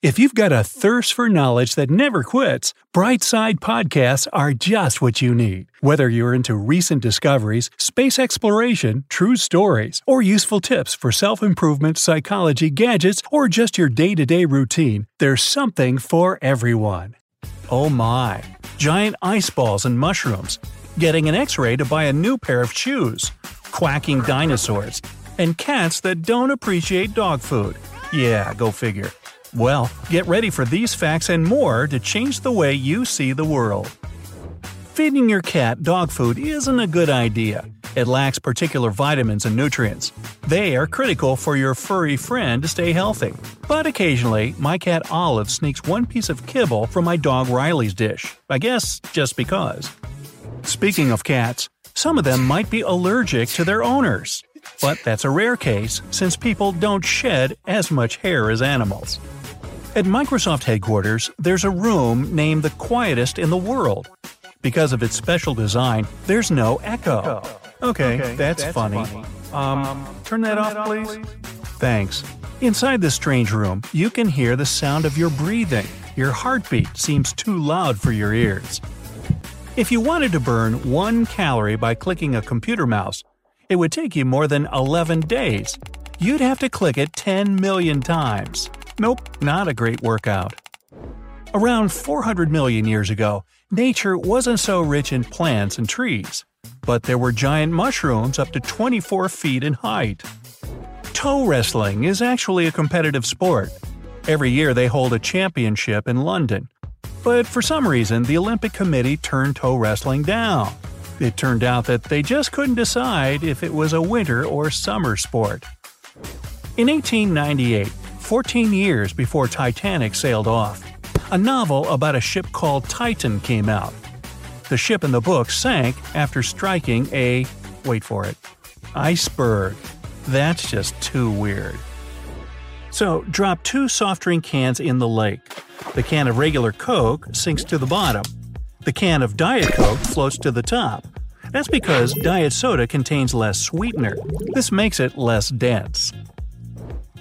If you've got a thirst for knowledge that never quits, Brightside Podcasts are just what you need. Whether you're into recent discoveries, space exploration, true stories, or useful tips for self improvement, psychology, gadgets, or just your day to day routine, there's something for everyone. Oh my! Giant ice balls and mushrooms, getting an x ray to buy a new pair of shoes, quacking dinosaurs, and cats that don't appreciate dog food. Yeah, go figure. Well, get ready for these facts and more to change the way you see the world. Feeding your cat dog food isn't a good idea. It lacks particular vitamins and nutrients. They are critical for your furry friend to stay healthy. But occasionally, my cat Olive sneaks one piece of kibble from my dog Riley's dish. I guess just because. Speaking of cats, some of them might be allergic to their owners. But that's a rare case since people don't shed as much hair as animals. At Microsoft headquarters, there's a room named the quietest in the world. Because of its special design, there's no echo. Okay, okay that's, that's funny. funny. Um, um, turn that, off, please. please. Thanks. Inside this strange room, you can hear the sound of your breathing. Your heartbeat seems too loud for your ears. If you wanted to burn one calorie by clicking a computer mouse, it would take you more than 11 days. You'd have to click it 10 million times. Nope, not a great workout. Around 400 million years ago, nature wasn't so rich in plants and trees, but there were giant mushrooms up to 24 feet in height. Toe wrestling is actually a competitive sport. Every year they hold a championship in London. But for some reason, the Olympic Committee turned toe wrestling down. It turned out that they just couldn't decide if it was a winter or summer sport. In 1898, 14 years before Titanic sailed off. A novel about a ship called Titan came out. The ship in the book sank after striking a wait for it iceberg. That's just too weird. So, drop two soft drink cans in the lake. The can of regular Coke sinks to the bottom. The can of Diet Coke floats to the top. That's because diet soda contains less sweetener. This makes it less dense.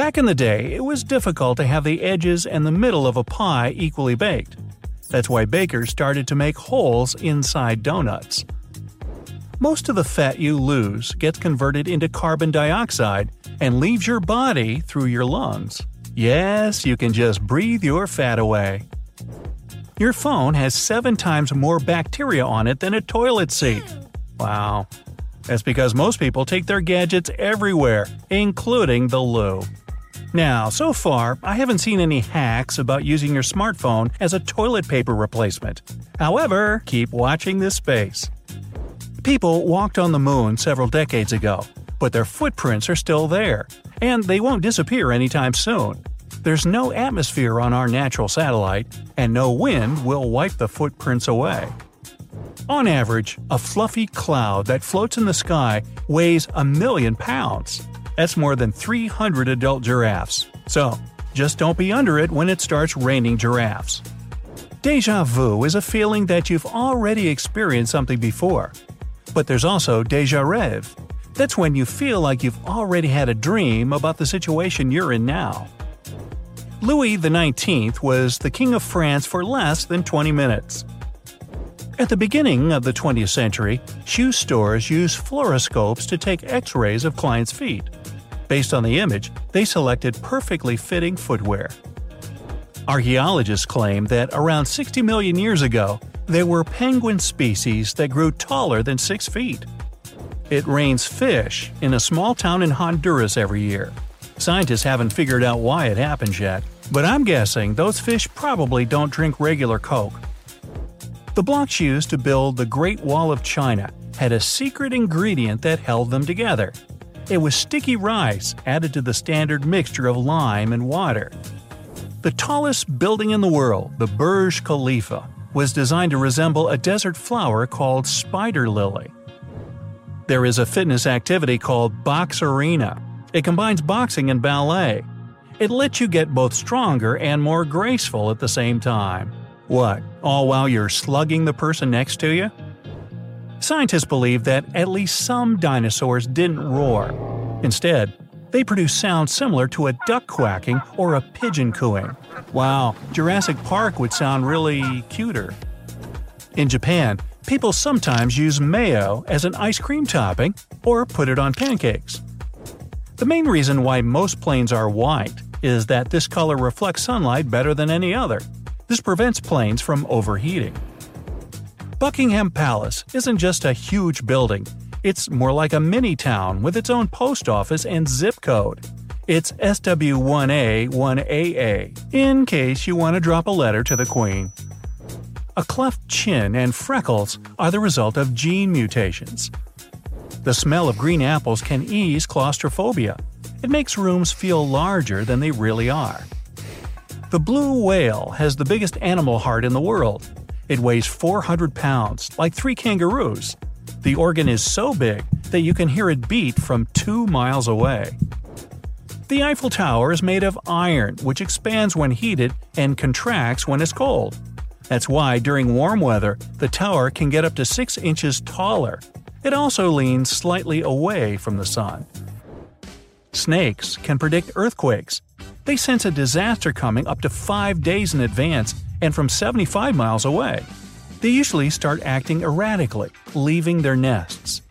Back in the day, it was difficult to have the edges and the middle of a pie equally baked. That's why bakers started to make holes inside donuts. Most of the fat you lose gets converted into carbon dioxide and leaves your body through your lungs. Yes, you can just breathe your fat away. Your phone has seven times more bacteria on it than a toilet seat. Wow. That's because most people take their gadgets everywhere, including the loo. Now, so far, I haven't seen any hacks about using your smartphone as a toilet paper replacement. However, keep watching this space. People walked on the moon several decades ago, but their footprints are still there, and they won't disappear anytime soon. There's no atmosphere on our natural satellite, and no wind will wipe the footprints away. On average, a fluffy cloud that floats in the sky weighs a million pounds. That's more than 300 adult giraffes. So, just don't be under it when it starts raining giraffes. Deja vu is a feeling that you've already experienced something before. But there's also deja rêve. That's when you feel like you've already had a dream about the situation you're in now. Louis XIX was the King of France for less than 20 minutes. At the beginning of the 20th century, shoe stores used fluoroscopes to take x rays of clients' feet. Based on the image, they selected perfectly fitting footwear. Archaeologists claim that around 60 million years ago, there were penguin species that grew taller than 6 feet. It rains fish in a small town in Honduras every year. Scientists haven't figured out why it happens yet, but I'm guessing those fish probably don't drink regular Coke. The blocks used to build the Great Wall of China had a secret ingredient that held them together it was sticky rice added to the standard mixture of lime and water. The tallest building in the world, the Burj Khalifa, was designed to resemble a desert flower called spider lily. There is a fitness activity called Boxerina. It combines boxing and ballet. It lets you get both stronger and more graceful at the same time. What, all while you're slugging the person next to you? Scientists believe that at least some dinosaurs didn't roar. Instead, they produce sounds similar to a duck quacking or a pigeon cooing. Wow, Jurassic Park would sound really cuter. In Japan, people sometimes use mayo as an ice cream topping or put it on pancakes. The main reason why most planes are white is that this color reflects sunlight better than any other. This prevents planes from overheating. Buckingham Palace isn't just a huge building, it's more like a mini town with its own post office and zip code. It's SW1A1AA, in case you want to drop a letter to the Queen. A cleft chin and freckles are the result of gene mutations. The smell of green apples can ease claustrophobia. It makes rooms feel larger than they really are. The blue whale has the biggest animal heart in the world. It weighs 400 pounds, like three kangaroos. The organ is so big that you can hear it beat from two miles away. The Eiffel Tower is made of iron, which expands when heated and contracts when it's cold. That's why during warm weather, the tower can get up to 6 inches taller. It also leans slightly away from the sun. Snakes can predict earthquakes. They sense a disaster coming up to 5 days in advance and from 75 miles away they usually start acting erratically, leaving their nests.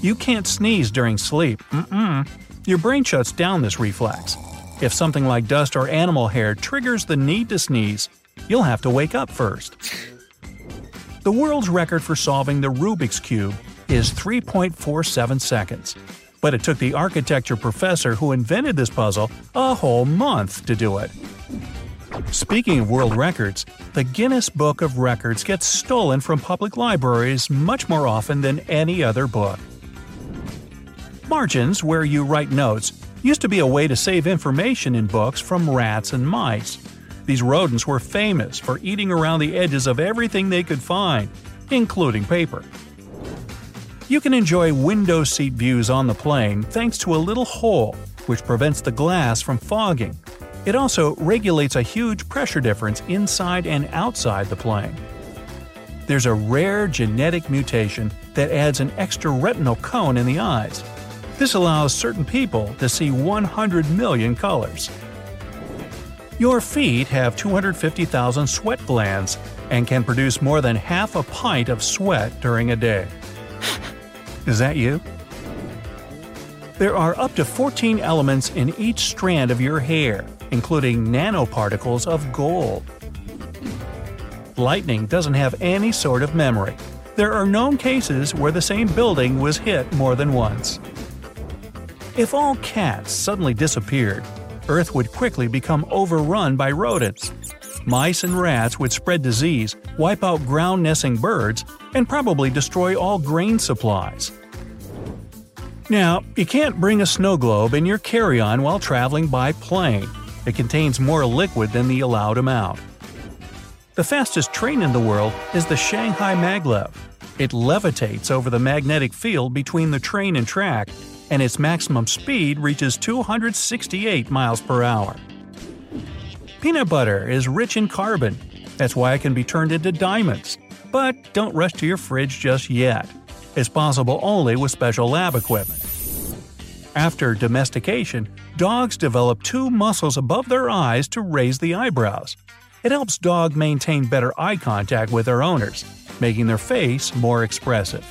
You can't sneeze during sleep. Mm-mm. Your brain shuts down this reflex. If something like dust or animal hair triggers the need to sneeze, you'll have to wake up first. The world's record for solving the Rubik's Cube is 3.47 seconds. But it took the architecture professor who invented this puzzle a whole month to do it. Speaking of world records, the Guinness Book of Records gets stolen from public libraries much more often than any other book. Margins, where you write notes, used to be a way to save information in books from rats and mice. These rodents were famous for eating around the edges of everything they could find, including paper. You can enjoy window seat views on the plane thanks to a little hole, which prevents the glass from fogging it also regulates a huge pressure difference inside and outside the plane. There's a rare genetic mutation that adds an extra retinal cone in the eyes. This allows certain people to see 100 million colors. Your feet have 250,000 sweat glands and can produce more than half a pint of sweat during a day. Is that you? There are up to 14 elements in each strand of your hair, including nanoparticles of gold. Lightning doesn't have any sort of memory. There are known cases where the same building was hit more than once. If all cats suddenly disappeared, Earth would quickly become overrun by rodents. Mice and rats would spread disease, wipe out ground nesting birds, and probably destroy all grain supplies. Now, you can't bring a snow globe in your carry on while traveling by plane. It contains more liquid than the allowed amount. The fastest train in the world is the Shanghai Maglev. It levitates over the magnetic field between the train and track, and its maximum speed reaches 268 miles per hour. Peanut butter is rich in carbon. That's why it can be turned into diamonds. But don't rush to your fridge just yet. It's possible only with special lab equipment. After domestication, dogs develop two muscles above their eyes to raise the eyebrows. It helps dogs maintain better eye contact with their owners, making their face more expressive.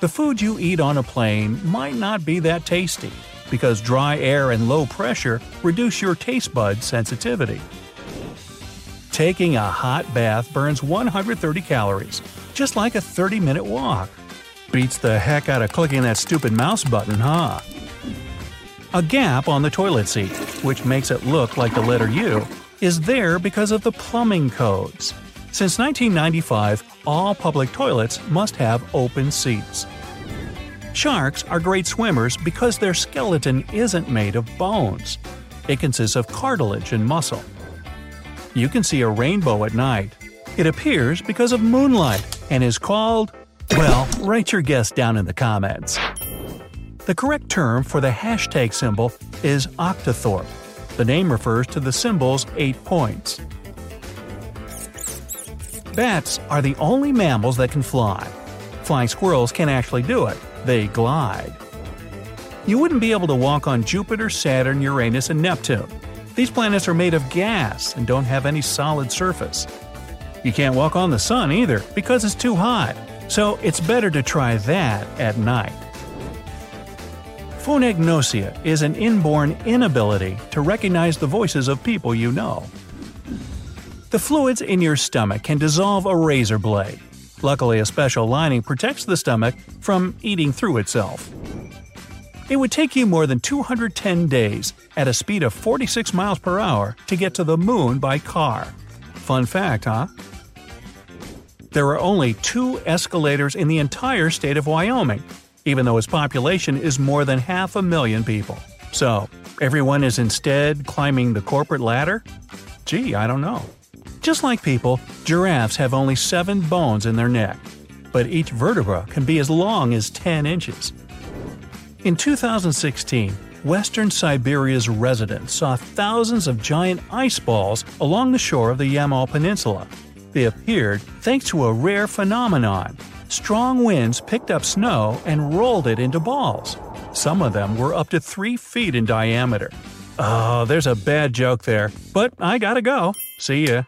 The food you eat on a plane might not be that tasty, because dry air and low pressure reduce your taste bud sensitivity. Taking a hot bath burns 130 calories, just like a 30 minute walk. Beats the heck out of clicking that stupid mouse button, huh? A gap on the toilet seat, which makes it look like the letter U, is there because of the plumbing codes. Since 1995, all public toilets must have open seats. Sharks are great swimmers because their skeleton isn't made of bones. It consists of cartilage and muscle. You can see a rainbow at night. It appears because of moonlight and is called. Well, write your guess down in the comments. The correct term for the hashtag symbol is octothorpe. The name refers to the symbol's eight points. Bats are the only mammals that can fly. Flying squirrels can actually do it, they glide. You wouldn't be able to walk on Jupiter, Saturn, Uranus, and Neptune. These planets are made of gas and don't have any solid surface. You can't walk on the sun either because it's too hot, so it's better to try that at night. Phonagnosia is an inborn inability to recognize the voices of people you know. The fluids in your stomach can dissolve a razor blade. Luckily, a special lining protects the stomach from eating through itself. It would take you more than 210 days at a speed of 46 miles per hour to get to the moon by car. Fun fact, huh? There are only two escalators in the entire state of Wyoming, even though its population is more than half a million people. So, everyone is instead climbing the corporate ladder? Gee, I don't know. Just like people, giraffes have only seven bones in their neck, but each vertebra can be as long as 10 inches. In 2016, Western Siberia's residents saw thousands of giant ice balls along the shore of the Yamal Peninsula. They appeared thanks to a rare phenomenon. Strong winds picked up snow and rolled it into balls. Some of them were up to 3 feet in diameter. Oh, there's a bad joke there, but I gotta go. See ya.